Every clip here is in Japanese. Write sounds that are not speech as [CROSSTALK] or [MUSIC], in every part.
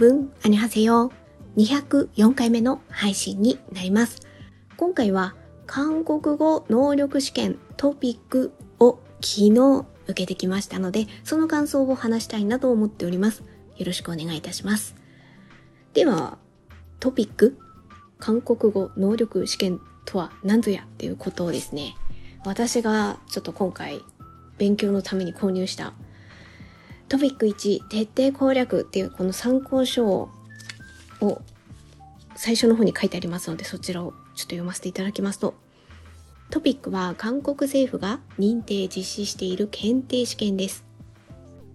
分、アニハセヨ204回目の配信になります。今回は韓国語能力試験トピックを昨日受けてきましたので、その感想を話したいなと思っております。よろしくお願いいたします。では、トピック、韓国語能力試験とは何ぞやっていうことをですね、私がちょっと今回勉強のために購入したトピック1徹底攻略っていうこの参考書を最初の方に書いてありますのでそちらをちょっと読ませていただきますとトピックは韓国政府が認定実施している検定試験です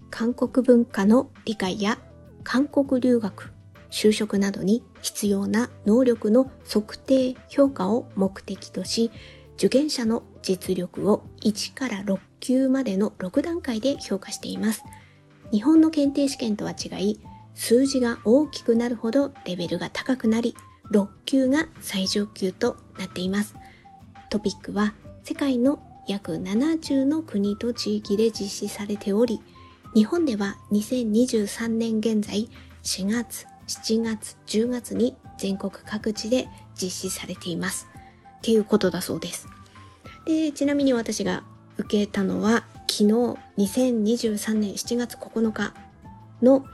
韓国文化の理解や韓国留学就職などに必要な能力の測定評価を目的とし受験者の実力を1から6級までの6段階で評価しています。日本の検定試験とは違い、数字が大きくなるほどレベルが高くなり、6級が最上級となっています。トピックは世界の約70の国と地域で実施されており、日本では2023年現在4月、7月、10月に全国各地で実施されています。っていうことだそうです。で、ちなみに私が受けたのは昨日2023年7月9日の、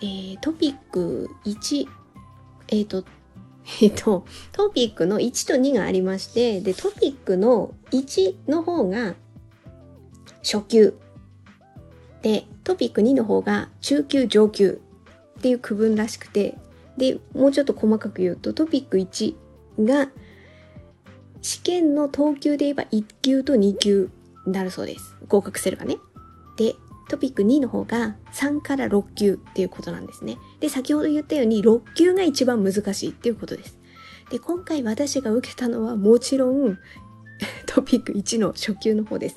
えー、トピック1、えっ、ー、と、[LAUGHS] えっ、と、トピックの1と2がありまして、で、トピックの1の方が初級。で、トピック2の方が中級、上級っていう区分らしくて、で、もうちょっと細かく言うと、トピック1が試験の等級で言えば1級と2級なるそうです。合格すればね。で、トピック2の方が3から6級っていうことなんですね。で、先ほど言ったように6級が一番難しいっていうことです。で、今回私が受けたのはもちろん [LAUGHS] トピック1の初級の方です。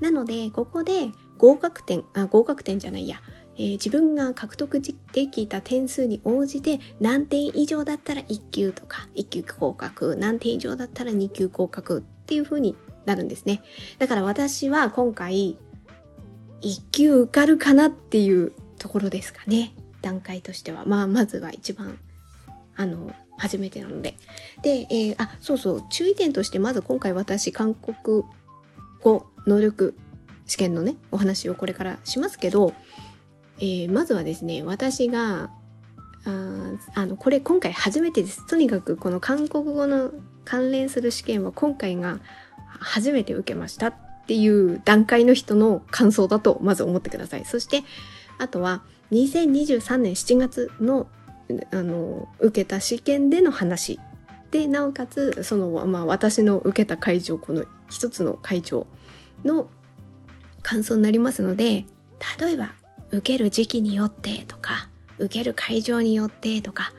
なので、ここで合格点、あ、合格点じゃないや、えー、自分が獲得できた点数に応じて何点以上だったら1級とか1級合格何点以上だったら2級合格っていう風になるんですね。だから私は今回1級受かるかなっていうところですかね。段階としては。まあまずは一番あの初めてなので。で、えー、あそうそう。注意点としてまず今回私韓国語能力試験のねお話をこれからしますけどえー、まずはですね私がああのこれ今回初めてです。とにかくこの韓国語の関連する試験は今回が初めて受けましたっていう段階の人の感想だとまず思ってください。そしてあとは2023年7月のあの受けた試験での話でなおかつその、まあ、私の受けた会場この一つの会場の感想になりますので例えば受ける時期によってとか、受ける会場によってとか、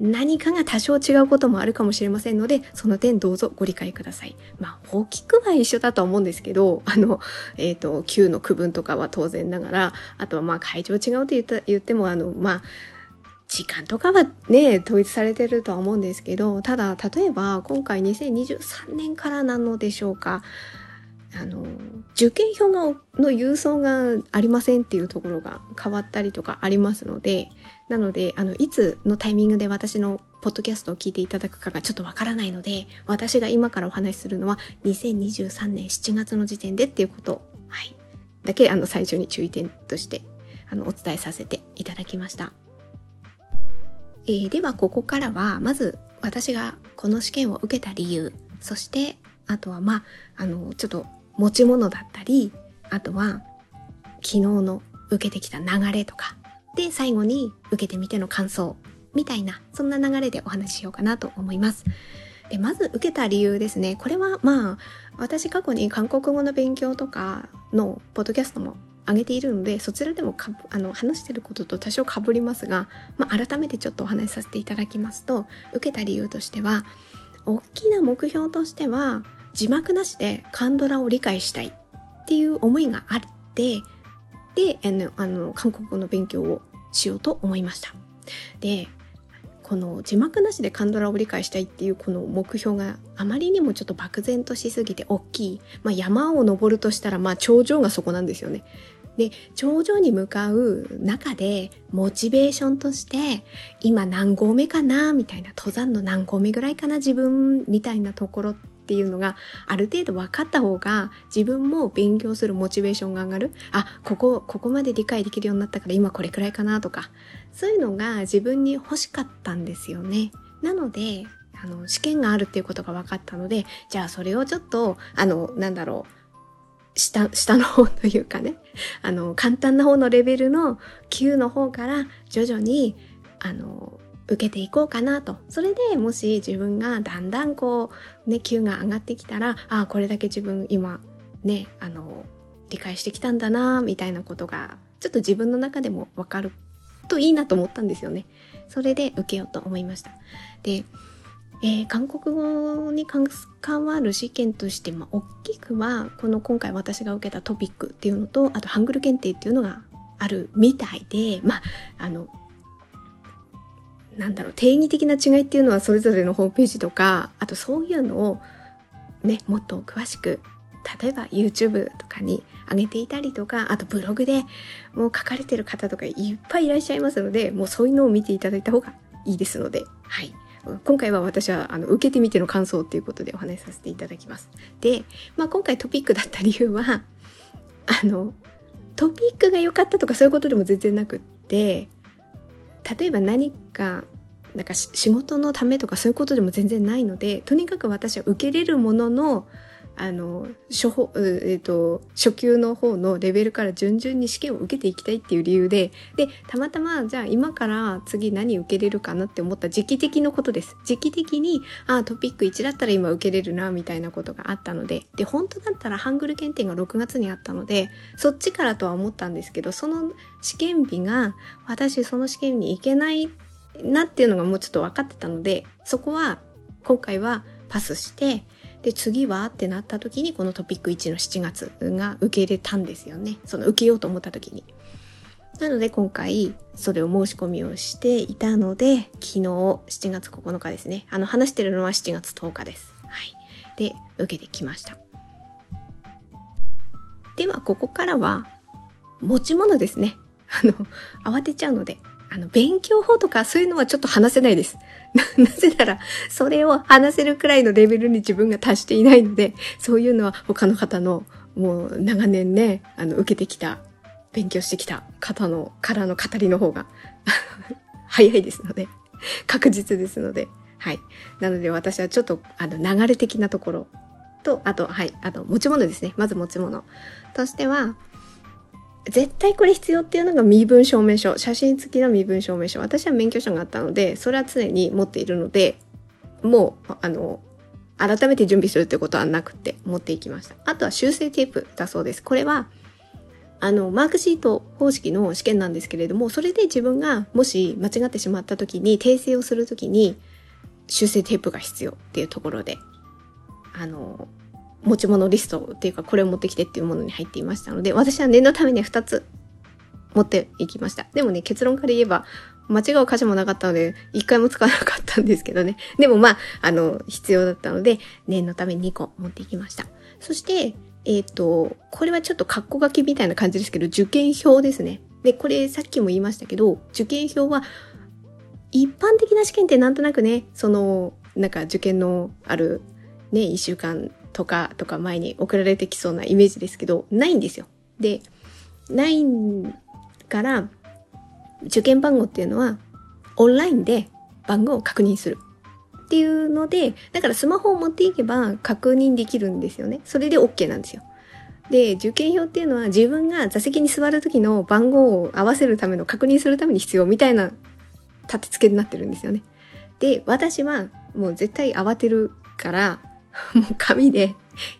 何かが多少違うこともあるかもしれませんので、その点どうぞご理解ください。まあ、大きくは一緒だと思うんですけど、[LAUGHS] あの、えっ、ー、と、級の区分とかは当然ながら、あとはまあ会場違うと言った言っても、あの、まあ、時間とかはね、統一されてるとは思うんですけど、ただ、例えば今回2023年からなのでしょうか。あの受験票の郵送がありませんっていうところが変わったりとかありますのでなのであのいつのタイミングで私のポッドキャストを聞いていただくかがちょっとわからないので私が今からお話しするのは2023年7月の時点でっていうことはい、だけあの最初に注意点としてあのお伝えさせていただきました。えー、ではここからはまず私がこの試験を受けた理由そしてあとはまああのちょっと持ち物だったり、あとは昨日の受けてきた流れとか、で、最後に受けてみての感想みたいな、そんな流れでお話ししようかなと思います。で、まず受けた理由ですね。これはまあ、私過去に韓国語の勉強とかのポッドキャストも上げているので、そちらでもかあの話してることと多少被りますが、まあ、改めてちょっとお話しさせていただきますと、受けた理由としては、大きな目標としては、字幕なしでカンドラを理解したいっていう思いがあってであのあの韓国語の勉強をしようと思いました。でこの字幕なしでカンドラを理解したいっていうこの目標があまりにもちょっと漠然としすぎて大きい、まあ、山を登るとしたらまあ頂上がそこなんですよね。で、頂上に向かう中で、モチベーションとして、今何合目かなみたいな、登山の何合目ぐらいかな自分みたいなところっていうのがある程度分かった方が自分も勉強するモチベーションが上がる。あここここまで理解できるようになったから今これくらいかなとか。そういうのが自分に欲しかったんですよね。なのであの試験があるっていうことが分かったのでじゃあそれをちょっとあのなんだろう下、下の方というかね、あの、簡単な方のレベルの級の方から徐々に、あの、受けていこうかなと。それでもし自分がだんだんこう、ね、級が上がってきたら、ああ、これだけ自分今、ね、あの、理解してきたんだな、みたいなことが、ちょっと自分の中でもわかるといいなと思ったんですよね。それで受けようと思いました。で、えー、韓国語に関わる試験として、まあ、大きくは、この今回私が受けたトピックっていうのと、あとハングル検定っていうのがあるみたいで、まあ、あの、なんだろう、定義的な違いっていうのはそれぞれのホームページとか、あとそういうのをね、もっと詳しく、例えば YouTube とかに上げていたりとか、あとブログでもう書かれてる方とかいっぱいいらっしゃいますので、もうそういうのを見ていただいた方がいいですので、はい。今回は私はあの受けてみての感想っていうことでお話しさせていただきます。で、まあ、今回トピックだった理由は、あの、トピックが良かったとかそういうことでも全然なくって、例えば何かなんか仕事のためとかそういうことでも全然ないのでとにかく私は受けれるもののあの初歩、えーと、初級の方のレベルから順々に試験を受けていきたいっていう理由ででたまたまじゃあ今から次何受けれるかなって思った時期的のことです。時期的にあトピック1だったら今受けれるなみたいなことがあったので。で本当だったらハングル検定が6月にあったのでそっちからとは思ったんですけどその試験日が私その試験に行けないなっていうのがもうちょっと分かってたのでそこは今回はパスしてで、次はってなった時にこのトピック1の7月が受け入れたんですよね。その受けようと思った時に。なので今回それを申し込みをしていたので、昨日7月9日ですね。あの話してるのは7月10日です。はい。で、受けてきました。では、ここからは持ち物ですね。あの、慌てちゃうので、あの、勉強法とかそういうのはちょっと話せないです。[LAUGHS] なぜなら、それを話せるくらいのレベルに自分が達していないので、そういうのは他の方の、もう長年ね、あの、受けてきた、勉強してきた方の、からの語りの方が [LAUGHS] 早いですので、確実ですので、はい。なので私はちょっと、あの、流れ的なところと、あと、はい、あと、持ち物ですね。まず持ち物としては、絶対これ必要っていうのが身分証明書。写真付きの身分証明書。私は免許証があったのでそれは常に持っているのでもうあの改めて準備するってことはなくて持っていきました。あとは修正テープだそうです。これはあのマークシート方式の試験なんですけれどもそれで自分がもし間違ってしまった時に訂正をする時に修正テープが必要っていうところであの持ち物リストっていうかこれを持ってきてっていうものに入っていましたので私は念のために2つ持っていきました。でもね結論から言えば間違う箇所もなかったので1回も使わなかったんですけどね。[LAUGHS] でもまああの必要だったので念のために2個持っていきました。そしてえっ、ー、とこれはちょっとカッコ書きみたいな感じですけど受験票ですね。でこれさっきも言いましたけど受験票は一般的な試験ってなんとなくねそのなんか受験のあるね1週間とかとか前に送られてきそうなイメージですけど、ないんですよ。で、ないから受験番号っていうのはオンラインで番号を確認するっていうので、だからスマホを持っていけば確認できるんですよね。それで OK なんですよ。で、受験票っていうのは自分が座席に座る時の番号を合わせるための確認するために必要みたいな立て付けになってるんですよね。で、私はもう絶対慌てるから、[LAUGHS] もう紙で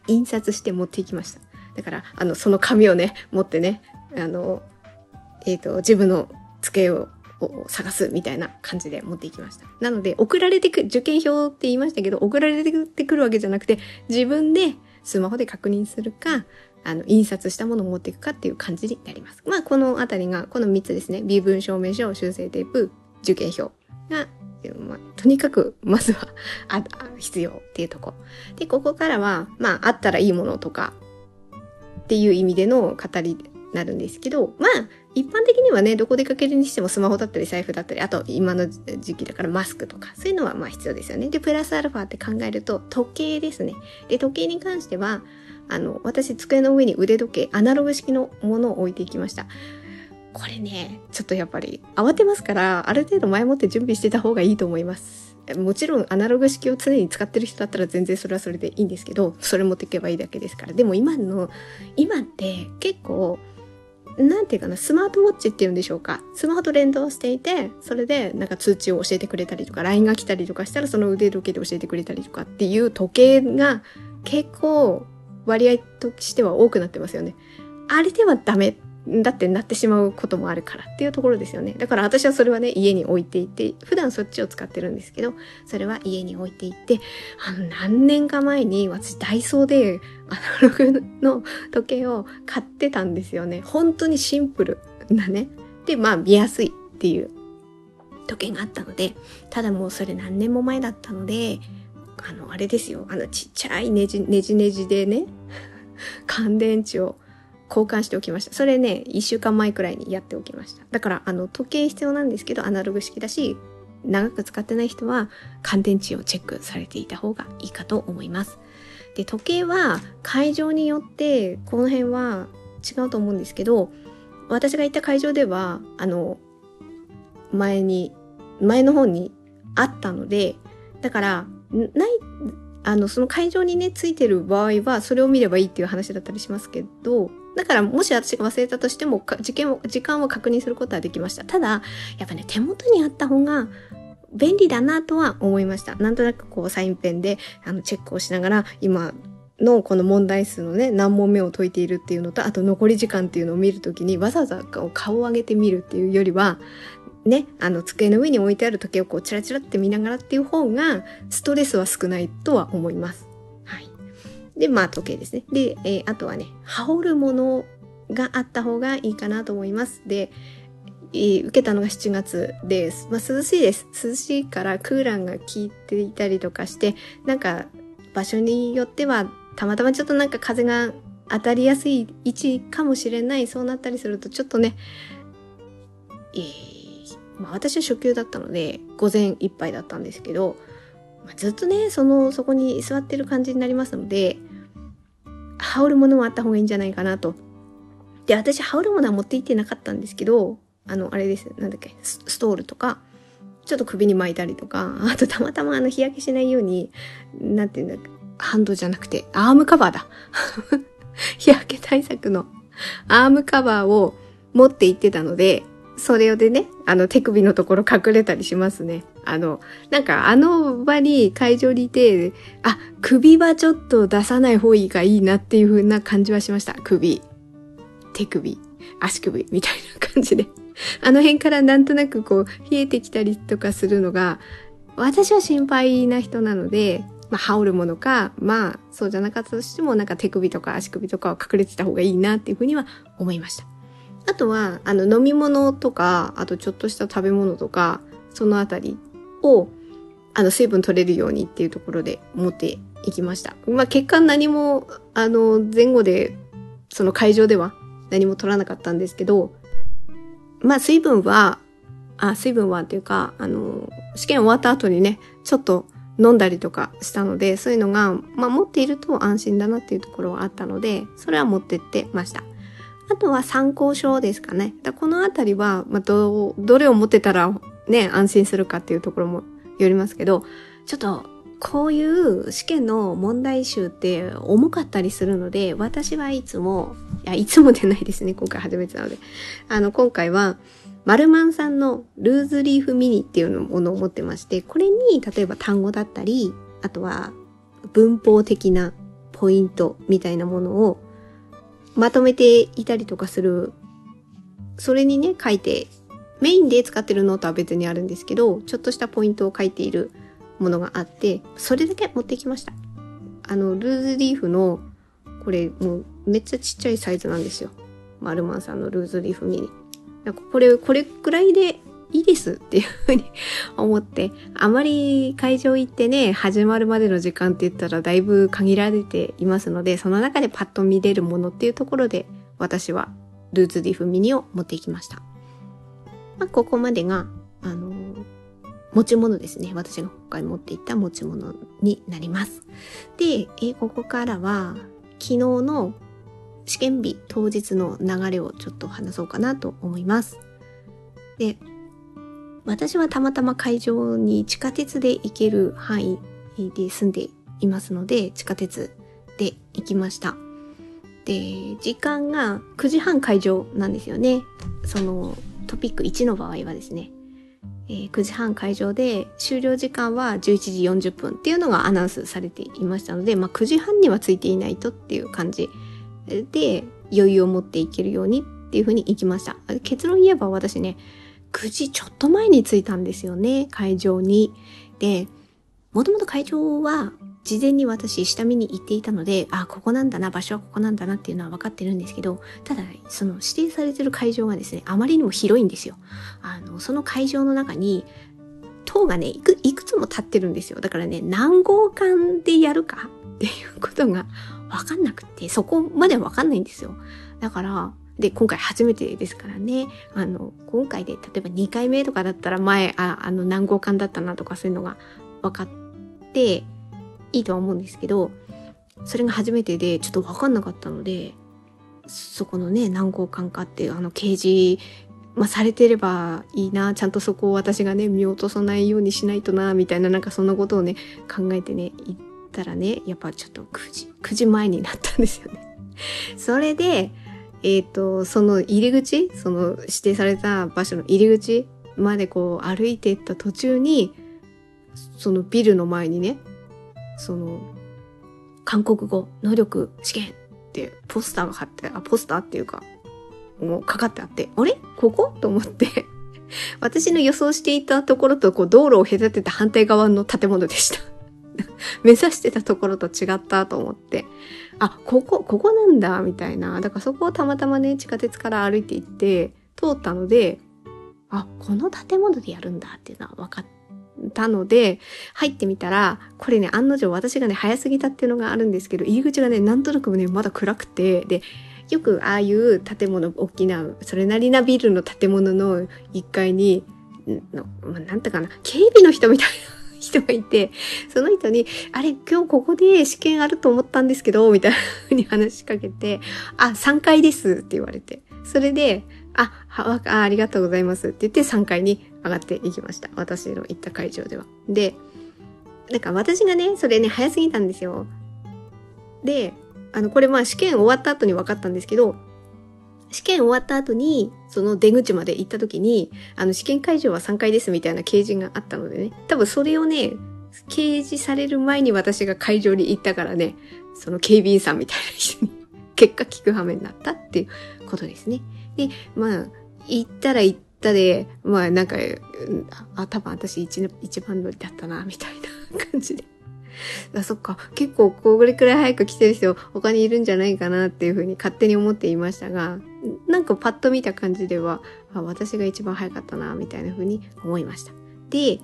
印刷して持っていきました。だから、あの、その紙をね、持ってね、あの、えっ、ー、と、自分の机を探すみたいな感じで持っていきました。なので、送られてく、受験票って言いましたけど、送られてくるわけじゃなくて、自分でスマホで確認するか、あの、印刷したものを持っていくかっていう感じになります。まあ、このあたりが、この3つですね。微分証明書、修正テープ、受験票がまあ、とにかく、[LAUGHS] まずはあ、必要っていうとこ。で、ここからは、まあ、あったらいいものとか、っていう意味での語りになるんですけど、まあ、一般的にはね、どこ出かけるにしてもスマホだったり財布だったり、あと今の時期だからマスクとか、そういうのはまあ必要ですよね。で、プラスアルファって考えると、時計ですね。で、時計に関しては、あの、私、机の上に腕時計、アナログ式のものを置いていきました。これね、ちょっとやっぱり慌てますから、ある程度前もって準備してた方がいいと思います。もちろんアナログ式を常に使ってる人だったら全然それはそれでいいんですけど、それ持っていけばいいだけですから。でも今の、今って結構、なんていうかな、スマートウォッチっていうんでしょうか。スマホと連動していて、それでなんか通知を教えてくれたりとか、LINE が来たりとかしたらその腕時計で教えてくれたりとかっていう時計が結構割合としては多くなってますよね。あれではダメだってなってしまうこともあるからっていうところですよね。だから私はそれはね、家に置いていて、普段そっちを使ってるんですけど、それは家に置いていて、あの、何年か前に私ダイソーでアナログの時計を買ってたんですよね。本当にシンプルなね。で、まあ見やすいっていう時計があったので、ただもうそれ何年も前だったので、あの、あれですよ。あの、ちっちゃいねじねじねじでね、[LAUGHS] 乾電池を交換しておきました。それね、1週間前くらいにやっておきました。だから、あの、時計必要なんですけど、アナログ式だし、長く使ってない人は乾電池をチェックされていた方がいいかと思います。で、時計は会場によって、この辺は違うと思うんですけど、私が行った会場では、あの、前に、前の方にあったので、だから、ない、あの、その会場にね、ついてる場合は、それを見ればいいっていう話だったりしますけど、だからもし私が忘れたとしても、時間を、時間を確認することはできました。ただ、やっぱね、手元にあった方が便利だなとは思いました。なんとなくこう、サインペンで、あの、チェックをしながら、今、のこの問題数のね、何問目を解いているっていうのと、あと残り時間っていうのを見るときにわざわざ顔を上げてみるっていうよりは、ね、あの机の上に置いてある時計をこうチラチラって見ながらっていう方がストレスは少ないとは思います。で、まあ時計ですね。で、えー、あとはね、羽織るものがあった方がいいかなと思います。で、えー、受けたのが7月です。まあ涼しいです。涼しいからクーラーが効いていたりとかして、なんか場所によってはたまたまちょっとなんか風が当たりやすい位置かもしれない。そうなったりするとちょっとね、えー、まあ私は初級だったので午前いっぱいだったんですけど、まあ、ずっとねそのそこに座ってる感じになりますので羽織るものもあった方がいいんじゃないかなと。で私羽織るものは持って行ってなかったんですけどあのあれですなんだっけストールとかちょっと首に巻いたりとかあとたまたまあの日焼けしないようになんていうんだっけハンドじゃなくてアームカバーだ [LAUGHS] 日焼け対策のアームカバーを持って行ってたのでそれでね、あの手首のところ隠れたりしますね。あの、なんかあの場に会場にいて、あ、首はちょっと出さない方がいいなっていう風な感じはしました。首、手首、足首みたいな感じで。[LAUGHS] あの辺からなんとなくこう冷えてきたりとかするのが、私は心配な人なので、まあ、羽織るものか、まあ、そうじゃなかったとしても、なんか手首とか足首とかは隠れてた方がいいなっていうふうには思いました。あとは、あの、飲み物とか、あとちょっとした食べ物とか、そのあたりを、あの、水分取れるようにっていうところで持っていきました。まあ、結果何も、あの、前後で、その会場では何も取らなかったんですけど、まあ、水分は、あ、水分はっていうか、あの、試験終わった後にね、ちょっと飲んだりとかしたので、そういうのが、まあ、持っていると安心だなっていうところはあったので、それは持ってってました。あとは参考書ですかね。だこのあたりは、まあ、ど、どれを持ってたらね、安心するかっていうところもよりますけど、ちょっと、こういう試験の問題集って重かったりするので、私はいつも、いや、いつもでないですね、今回初めてなので。あの、今回は、マルマンさんのルーズリーフミニっていうものを持ってまして、これに、例えば単語だったり、あとは文法的なポイントみたいなものをまとめていたりとかする、それにね、書いて、メインで使ってるノートは別にあるんですけど、ちょっとしたポイントを書いているものがあって、それだけ持ってきました。あの、ルーズリーフの、これもうめっちゃちっちゃいサイズなんですよ。マルマンさんのルーズリーフミニ。これ、これくらいでいいですっていうふうに思って、あまり会場行ってね、始まるまでの時間って言ったらだいぶ限られていますので、その中でパッと見れるものっていうところで、私はルーツディフミニを持っていきました。まあ、ここまでが、あのー、持ち物ですね。私が今回持っていた持ち物になります。で、え、ここからは、昨日の試験日当日の流れをちょっと話そうかなと思います。で、私はたまたま会場に地下鉄で行ける範囲で住んでいますので、地下鉄で行きました。で、時間が9時半会場なんですよね。そのトピック1の場合はですね。えー、9時半会場で終了時間は11時40分っていうのがアナウンスされていましたので、まあ、9時半にはついていないとっていう感じで余裕を持っていけるようにっていうふうに行きました。結論言えば私ね、9時ちょっと前に着いたんですよね、会場に。で、もともと会場は事前に私下見に行っていたので、あ、ここなんだな、場所はここなんだなっていうのは分かってるんですけど、ただ、その指定されてる会場がですね、あまりにも広いんですよ。あの、その会場の中に、塔がね、いく、いくつも立ってるんですよ。だからね、何号館でやるか [LAUGHS] っていうことが分かんなくて、そこまでは分かんないんですよ。だから、で、今回初めてですからね、あの、今回で例えば2回目とかだったら前、あ、あの何号館だったなとかそういうのが分かって、いいとは思うんですけど、それが初めてでちょっと分かんなかったので、そこのね、何号館かっていうあの掲示、まあ、されてればいいな、ちゃんとそこを私がね、見落とさないようにしないとな、みたいななんかそんなことをね、考えてね、行ったらね、やっぱちょっと9時、9時前になったんですよね。[LAUGHS] それで、えっ、ー、と、その入り口、その指定された場所の入り口までこう歩いていった途中に、そのビルの前にね、その、韓国語能力試験ってポスターが貼って、あ、ポスターっていうか、もうかかってあって、あれ？ここ？と思って。[LAUGHS] 私の予想していたところとこう道路を隔てた反対側の建物でした。[LAUGHS] 目指してたところと違ったと思って、あ、ここ、ここなんだ、みたいな。だからそこをたまたまね、地下鉄から歩いて行って、通ったので、あ、この建物でやるんだっていうのは分かったので、入ってみたら、これね、案の定私がね、早すぎたっていうのがあるんですけど、入り口がね、なんとなくね、まだ暗くて、で、よくああいう建物、大きな、それなりなビルの建物の1階に、のなんてかな、警備の人みたいな [LAUGHS] 人がいて、その人に、あれ、今日ここで試験あると思ったんですけど、みたいな風に話しかけて、あ、3階ですって言われて。それで、あ、はあ、ありがとうございますって言って3階に上がっていきました。私の行った会場では。で、なんか私がね、それね、早すぎたんですよ。で、あの、これまあ試験終わった後に分かったんですけど、試験終わった後に、その出口まで行った時に、あの、試験会場は3階ですみたいな掲示があったのでね、多分それをね、掲示される前に私が会場に行ったからね、その警備員さんみたいな人に [LAUGHS] 結果聞く羽目になったっていうことですね。で、まあ、行ったら行ったたで、まあなんか、あ、多分私一一番乗りだったな、みたいな感じで。あそっか、結構これくらい早く来てる人他にいるんじゃないかなっていうふうに勝手に思っていましたが、なんかパッと見た感じでは、あ私が一番早かったな、みたいなふうに思いました。で、えっ、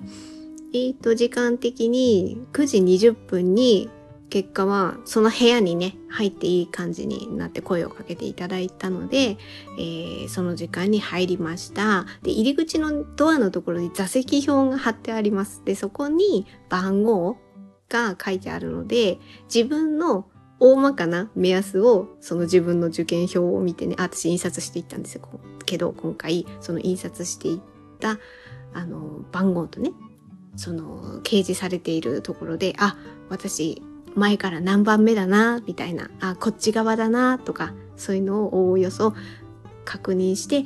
ー、と、時間的に9時20分に結果はその部屋にね入っていい感じになって声をかけていただいたので、えー、その時間に入りました。で入り口のドアのところに座席表が貼ってあります。でそこに番号が書いてあるので自分の大まかな目安をその自分の受験票を見てねあ私印刷していったんですよ。けど今回その印刷していったあの番号とねその掲示されているところであ私前から何番目だな、みたいな、あ、こっち側だな、とか、そういうのをおおよそ確認して、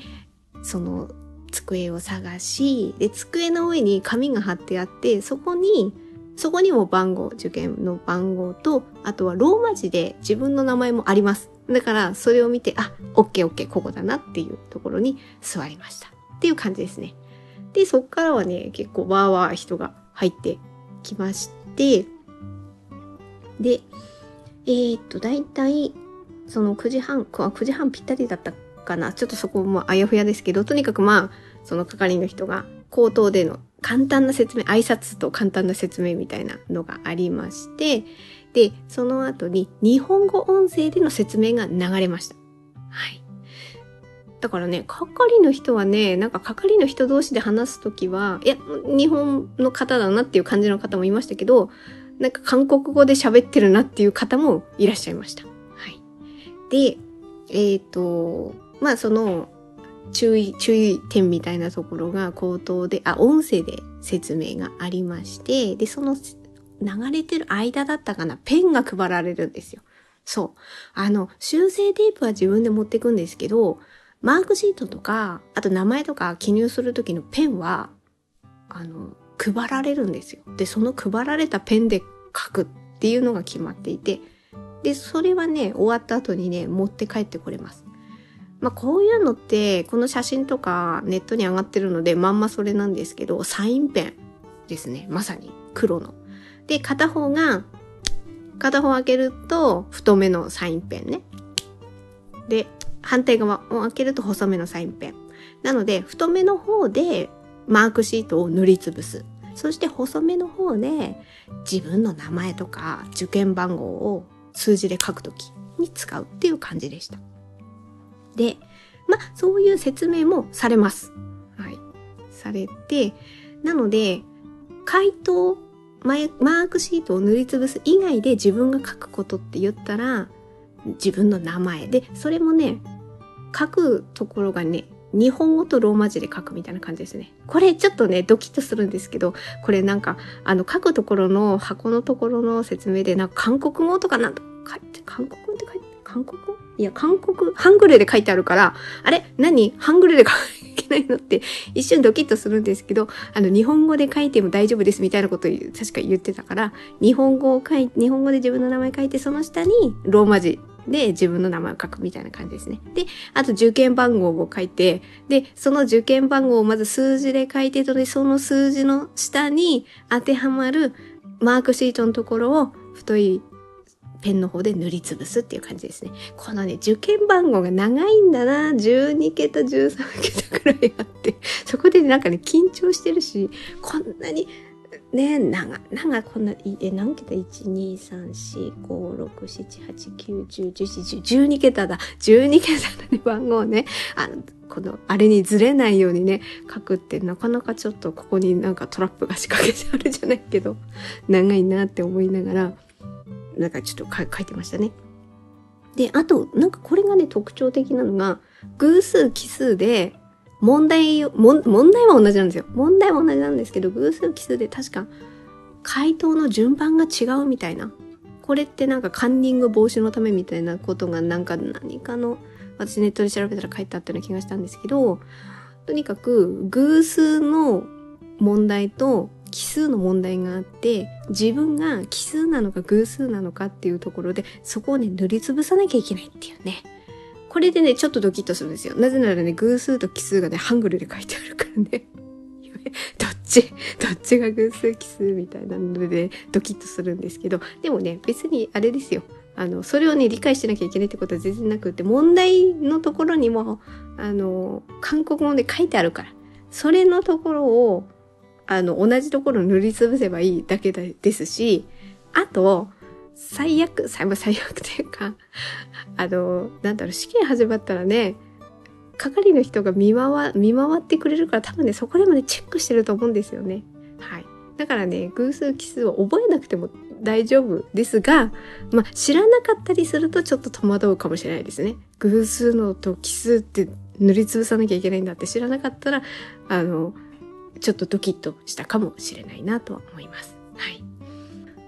その机を探し、で、机の上に紙が貼ってあって、そこに、そこにも番号、受験の番号と、あとはローマ字で自分の名前もあります。だから、それを見て、あ、オッケーオッケー、ここだなっていうところに座りました。っていう感じですね。で、そっからはね、結構わーわー人が入ってきまして、で、えー、っと、だいたい、その9時半、9時半ぴったりだったかな。ちょっとそこもあやふやですけど、とにかくまあ、その係の人が口頭での簡単な説明、挨拶と簡単な説明みたいなのがありまして、で、その後に日本語音声での説明が流れました。はい。だからね、係の人はね、なんか係の人同士で話すときは、いや、日本の方だなっていう感じの方もいましたけど、なんか韓国語で喋ってるなっていう方もいらっしゃいました。はい。で、えっ、ー、と、まあその、注意、注意点みたいなところが口頭で、あ、音声で説明がありまして、で、その流れてる間だったかな、ペンが配られるんですよ。そう。あの、修正テープは自分で持ってくんですけど、マークシートとか、あと名前とか記入するときのペンは、あの、配られるんですよ。で、その配られたペンで書くっていうのが決まっていて、で、それはね、終わった後にね、持って帰ってこれます。まあ、こういうのって、この写真とかネットに上がってるので、まんまそれなんですけど、サインペンですね。まさに黒の。で、片方が、片方開けると太めのサインペンね。で、反対側を開けると細めのサインペン。なので、太めの方でマークシートを塗りつぶす。そして細めの方で自分の名前とか受験番号を数字で書くときに使うっていう感じでした。で、まあ、そういう説明もされます。はい。されて、なので、回答、マークシートを塗りつぶす以外で自分が書くことって言ったら、自分の名前で、それもね、書くところがね、日本語とローマ字で書くみたいな感じですね。これちょっとね、ドキッとするんですけど、これなんか、あの、書くところの箱のところの説明で、なんか韓国語とかなんと書いて、韓国語って書いて、韓国語？いや、韓国、ハングルで書いてあるから、あれ？何？ハングルで書いてけないのって一瞬ドキッとするんですけど、あの、日本語で書いても大丈夫ですみたいなことを確か言ってたから、日本語を書い、日本語で自分の名前書いて、その下にローマ字で自分の名前を書くみたいな感じですね。で、あと受験番号を書いて、で、その受験番号をまず数字で書いてとで、その数字の下に当てはまるマークシートのところを太いペンの方で塗りつぶすっていう感じですね。このね、受験番号が長いんだな。12桁、13桁くらいあって、そこでなんかね、緊張してるし、こんなにね長、長、こんな、え、何桁 ?1、2、3、4、5、6、7、8、9、10、11、12、桁だ。12桁のね、番号ね。あの、この、あれにずれないようにね、書くってなかなかちょっとここになんかトラップが仕掛けてあるじゃないけど、長いなって思いながら、なんかちょっと書いてましたね。で、あと、なんかこれがね、特徴的なのが、偶数奇数で、問題、問題は同じなんですよ。問題は同じなんですけど、偶数奇数で確か回答の順番が違うみたいな。これってなんかカンニング防止のためみたいなことがなんか何かの、私ネットで調べたら書いてあったような気がしたんですけど、とにかく偶数の問題と奇数の問題があって、自分が奇数なのか偶数なのかっていうところで、そこをね、塗りつぶさなきゃいけないっていうね。これでね、ちょっとドキッとするんですよ。なぜならね、偶数と奇数がね、ハングルで書いてあるからね。[LAUGHS] どっち、どっちが偶数奇数みたいなので、ドキッとするんですけど、でもね、別にあれですよ。あの、それをね、理解しなきゃいけないってことは全然なくって、問題のところにも、あの、韓国語で書いてあるから、それのところを、あの、同じところ塗りつぶせばいいだけですし、あと、最悪、最悪というか、[LAUGHS] あの、なんだろう、試験始まったらね、係の人が見回、見回ってくれるから多分ね、そこでもね、チェックしてると思うんですよね。はい。だからね、偶数奇数を覚えなくても大丈夫ですが、まあ、知らなかったりするとちょっと戸惑うかもしれないですね。偶数のと奇数って塗りつぶさなきゃいけないんだって知らなかったら、あの、ちょっとドキッとしたかもしれないなとは思います。はい。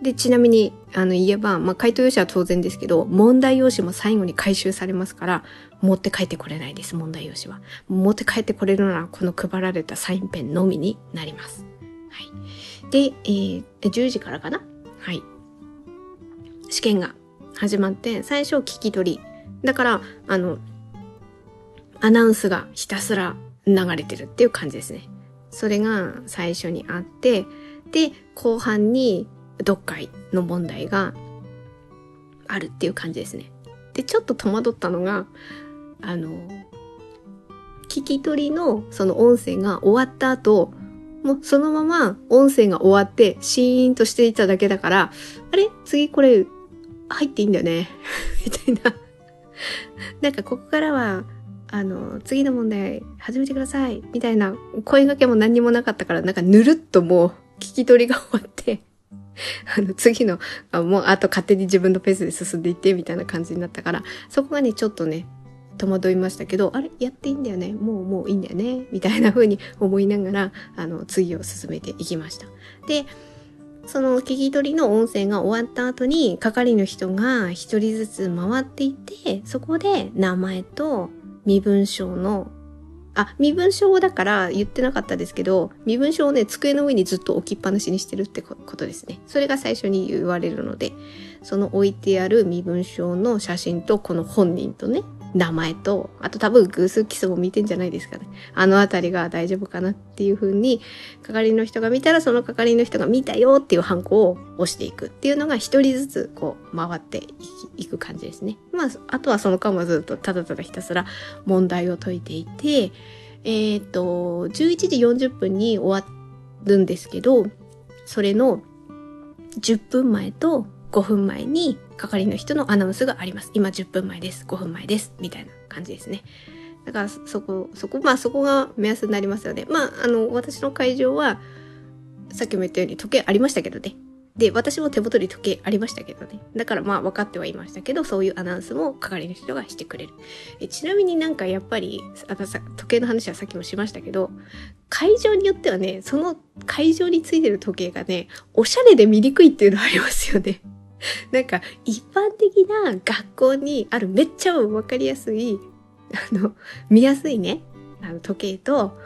で、ちなみに、あの、言えば、まあ、回答用紙は当然ですけど、問題用紙も最後に回収されますから、持って帰ってこれないです、問題用紙は。持って帰ってこれるのは、この配られたサインペンのみになります。はい。で、えー、10時からかな？はい。試験が始まって、最初聞き取り。だから、あの、アナウンスがひたすら流れてるっていう感じですね。それが最初にあって、で、後半に読解の問題があるっていう感じですね。で、ちょっと戸惑ったのが、あの、聞き取りのその音声が終わった後、もうそのまま音声が終わってシーンとしていただけだから、あれ？次これ入っていいんだよね？[LAUGHS] みたいな。[LAUGHS] なんかここからはあの、次の問題始めてください。みたいな声掛けも何にもなかったから、なんかぬるっともう聞き取りが終わって、[LAUGHS] あの、次の、あもう、あと勝手に自分のペースで進んでいって、みたいな感じになったから、そこがね、ちょっとね、戸惑いましたけど、あれやっていいんだよねもうもういいんだよねみたいな風に思いながら、あの、次を進めていきました。で、その聞き取りの音声が終わった後に、係の人が一人ずつ回っていって、そこで名前と身分証のあ、身分証だから言ってなかったですけど、身分証をね、机の上にずっと置きっぱなしにしてるってことですね。それが最初に言われるので、その置いてある身分証の写真と、この本人とね、名前と、あと多分偶数基礎も見てんじゃないですかね。あのあたりが大丈夫かなっていう風に、係の人が見たらその係の人が見たよっていうハンコを押していくっていうのが一人ずつこう回っていく感じですね。まあ、あとはその間はずっとただただひたすら問題を解いていて、えっ、ー、と、11時40分に終わるんですけど、それの10分前と5分前に係の人のアナウンスがあります。今10分前です。5分前です。みたいな感じですね。だからそこ、そこ、まあそこが目安になりますよね。まあ、あの、私の会場は、さっきも言ったように時計ありましたけどね。で、私も手元に時計ありましたけどね。だからまあ分かってはいましたけど、そういうアナウンスも係の人がしてくれる。えちなみになんかやっぱり、あ、時計の話はさっきもしましたけど、会場によってはね、その会場についてる時計がね、おしゃれで見にくいっていうのありますよね。[LAUGHS] なんか一般的な学校にあるめっちゃわかりやすい、あの、見やすいね、あの時計と、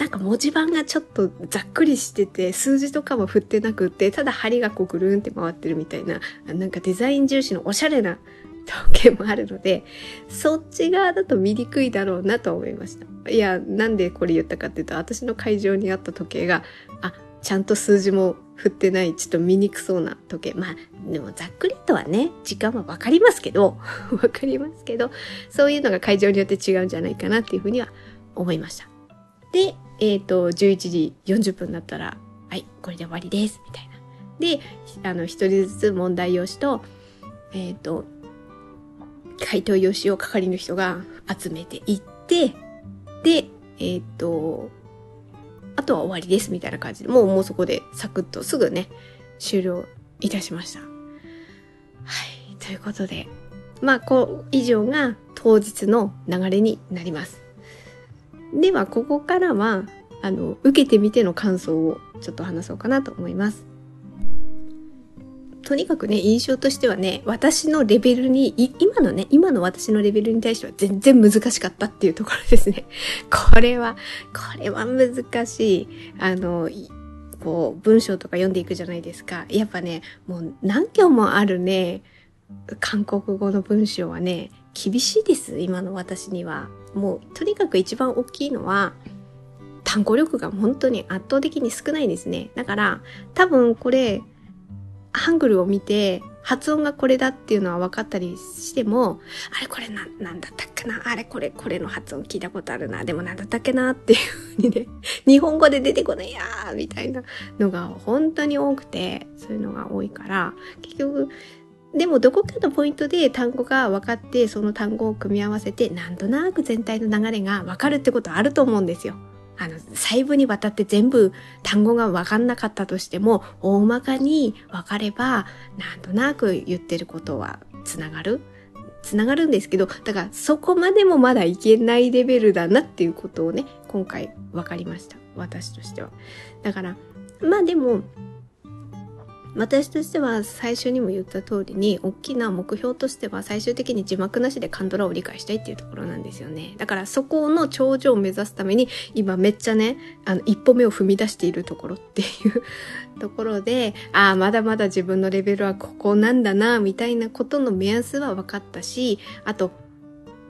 なんか文字盤がちょっとざっくりしてて、数字とかも振ってなくって、ただ針がこうぐるんって回ってるみたいな、なんかデザイン重視のおしゃれな [LAUGHS] 時計もあるので、そっち側だと見にくいだろうなと思いました。いや、なんでこれ言ったかっていうと、私の会場にあった時計が、あ、ちゃんと数字も振ってない、ちょっと見にくそうな時計。まあ、でもざっくりとはね、時間はわかりますけど、[LAUGHS] わかりますけど、そういうのが会場によって違うんじゃないかなっていうふうには思いました。で、えっ、ー、と、11時40分になったら、はい、これで終わりです、みたいな。で、あの、一人ずつ問題用紙と、えっ、ー、と、回答用紙を係の人が集めていって、で、えっ、ー、と、あとは終わりですみたいな感じで、もうもうそこでサクッとすぐね、終了いたしました。はい。ということで、まあ、こう、以上が当日の流れになります。では、ここからは、あの、受けてみての感想をちょっと話そうかなと思います。とにかくね、印象としてはね、私のレベルに、今のね、今の私のレベルに対しては全然難しかったっていうところですね。[LAUGHS] これは、これは難しい。あの、こう、文章とか読んでいくじゃないですか。やっぱね、もう何行もあるね、韓国語の文章はね、厳しいです、今の私には。もう、とにかく一番大きいのは、単語力が本当に圧倒的に少ないですね。だから、多分これ、ハングルを見て、発音がこれだっていうのは分かったりしても、あれこれな、なんだったっけなあれこれこれの発音聞いたことあるな。でもなんだったっけなっていうふうにね、日本語で出てこないやーみたいなのが本当に多くて、そういうのが多いから、結局、でもどこかのポイントで単語が分かって、その単語を組み合わせて、なんとなく全体の流れが分かるってことはあると思うんですよ。あの、細部にわたって全部単語がわかんなかったとしても、大まかにわかれば、なんとなく言ってることはつながる。つながるんですけど、だからそこまでもまだいけないレベルだなっていうことをね、今回わかりました。私としては。だから、まあでも、私としては最初にも言った通りに大きな目標としては最終的に字幕なしでカンドラを理解したいっていうところなんですよね。だからそこの頂上を目指すために今めっちゃねあの一歩目を踏み出しているところっていうところでああまだまだ自分のレベルはここなんだなみたいなことの目安は分かったしあと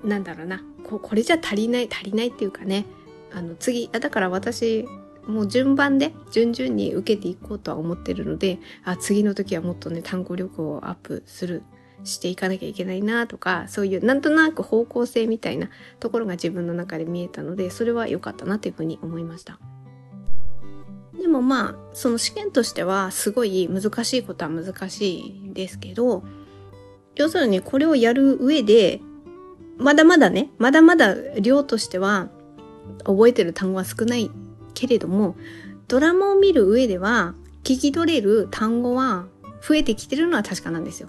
なんだろうなここれじゃ足りない足りないっていうかねあの次だから私もう順番で順々に受けていこうとは思ってるのであ次の時はもっとね単語力をアップするしていかなきゃいけないなとかそういうなんとなく方向性みたいなところが自分の中で見えたのでそれは良かったなというふうに思いました。でもまあその試験としてはすごい難しいことは難しいんですけど要するにこれをやる上でまだまだね、まだまだ量としては覚えてる単語は少ないけれども、ドラマを見る上では聞き取れる単語は増えてきてるのは確かなんですよ。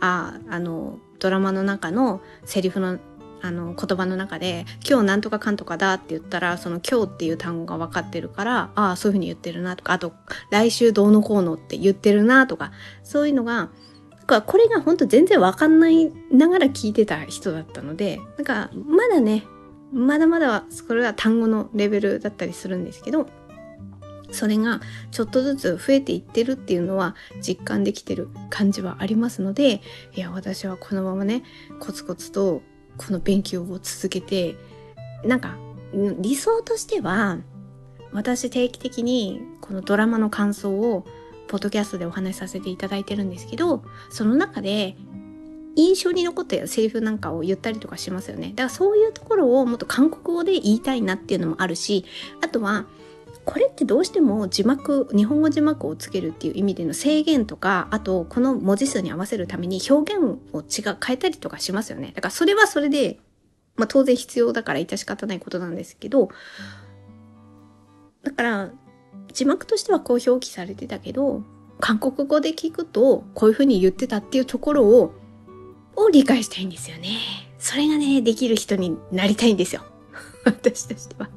ああ、あの、ドラマの中のセリフのあの言葉の中で「今日なんとかかんとかだ」って言ったらその「今日」っていう単語が分かってるからああそういうふうに言ってるなとかあと「来週どうのこうの」って言ってるなとかそういうのがこれが本当全然分かんないながら聞いてた人だったのでなんかまだねまだまだこれは単語のレベルだったりするんですけどそれがちょっとずつ増えていってるっていうのは実感できてる感じはありますのでいや私はこのままねコツコツとこの勉強を続けてなんか理想としては私定期的にこのドラマの感想をポッドキャストでお話しさせていただいてるんですけどその中で印象に残ったやセリフなんかを言ったりとかしますよね。だからそういうところをもっと韓国語で言いたいなっていうのもあるし、あとは、これってどうしても字幕、日本語字幕をつけるっていう意味での制限とか、あとこの文字数に合わせるために表現を違う、変えたりとかしますよね。だからそれはそれで、まあ当然必要だから致し方ないことなんですけど、だから、字幕としてはこう表記されてたけど、韓国語で聞くとこういうふうに言ってたっていうところをを理解したいんですよね。それがね、できる人になりたいんですよ。[LAUGHS] 私としては。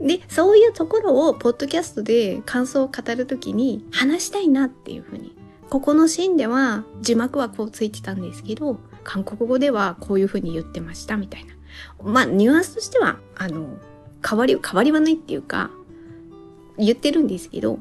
で、そういうところをポッドキャストで感想を語るときに話したいなっていうふうに。ここのシーンでは字幕はこうついてたんですけど、韓国語ではこういうふうに言ってましたみたいな。まあ、ニュアンスとしては、あの、変わり、変わりはないっていうか、言ってるんですけど、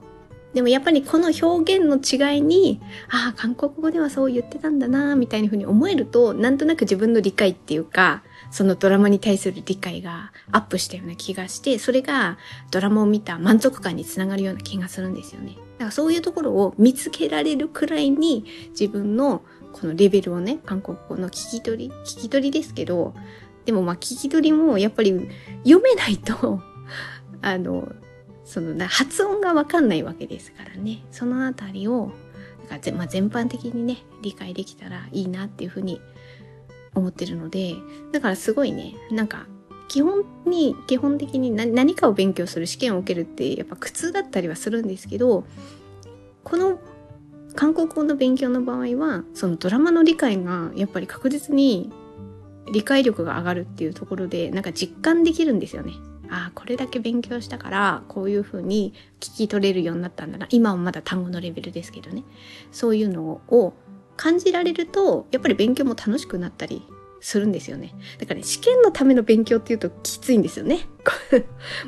でもやっぱりこの表現の違いに、ああ、韓国語ではそう言ってたんだな、みたいな風に思えると、なんとなく自分の理解っていうか、そのドラマに対する理解がアップしたような気がして、それがドラマを見た満足感につながるような気がするんですよね。だからそういうところを見つけられるくらいに自分のこのレベルをね、韓国語の聞き取り、聞き取りですけど、でもまあ聞き取りもやっぱり読めないと、[LAUGHS] あの、そのな発音がわかんないわけですからねそのあたりをなんかまあ、全般的にね理解できたらいいなっていうふうに思ってるのでだからすごいねなんか基本に基本的に何かを勉強する試験を受けるってやっぱ苦痛だったりはするんですけどこの韓国語の勉強の場合はそのドラマの理解がやっぱり確実に理解力が上がるっていうところでなんか実感できるんですよね。ああこれだけ勉強したからこういうふうに聞き取れるようになったんだな今はまだ単語のレベルですけどねそういうのを感じられるとやっぱり勉強も楽しくなったりするんですよね。だから、ね、試験のための勉強っていうときついんですよね。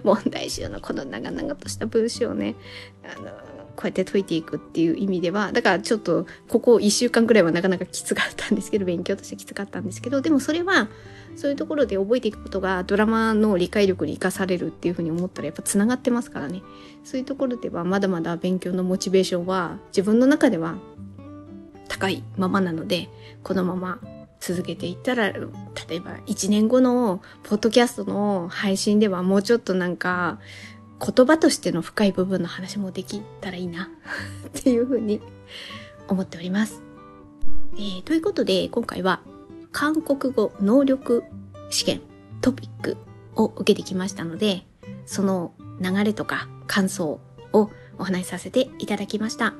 問題集のこの長々とした文章をね、あの、こうやって解いていくっていう意味では、だからちょっとここ1週間くらいはなかなかきつかったんですけど、勉強としてきつかったんですけど、でもそれはそういうところで覚えていくことがドラマの理解力に生かされるっていうふうに思ったらやっぱ繋がってますからね。そういうところではまだまだ勉強のモチベーションは自分の中では高いままなので、このまま続けていったら、例えば1年後のポッドキャストの配信ではもうちょっとなんか言葉としての深い部分の話もできたらいいな [LAUGHS] っていうふうに思っております。えー、ということで今回は韓国語能力試験トピックを受けてきましたので、その流れとか感想をお話しさせていただきました。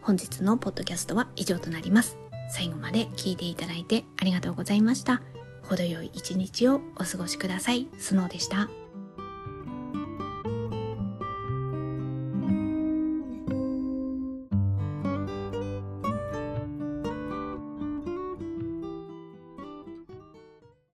本日のポッドキャストは以上となります。最後まで聞いていただいてありがとうございました。程よい一日をお過ごしください。スノーでした。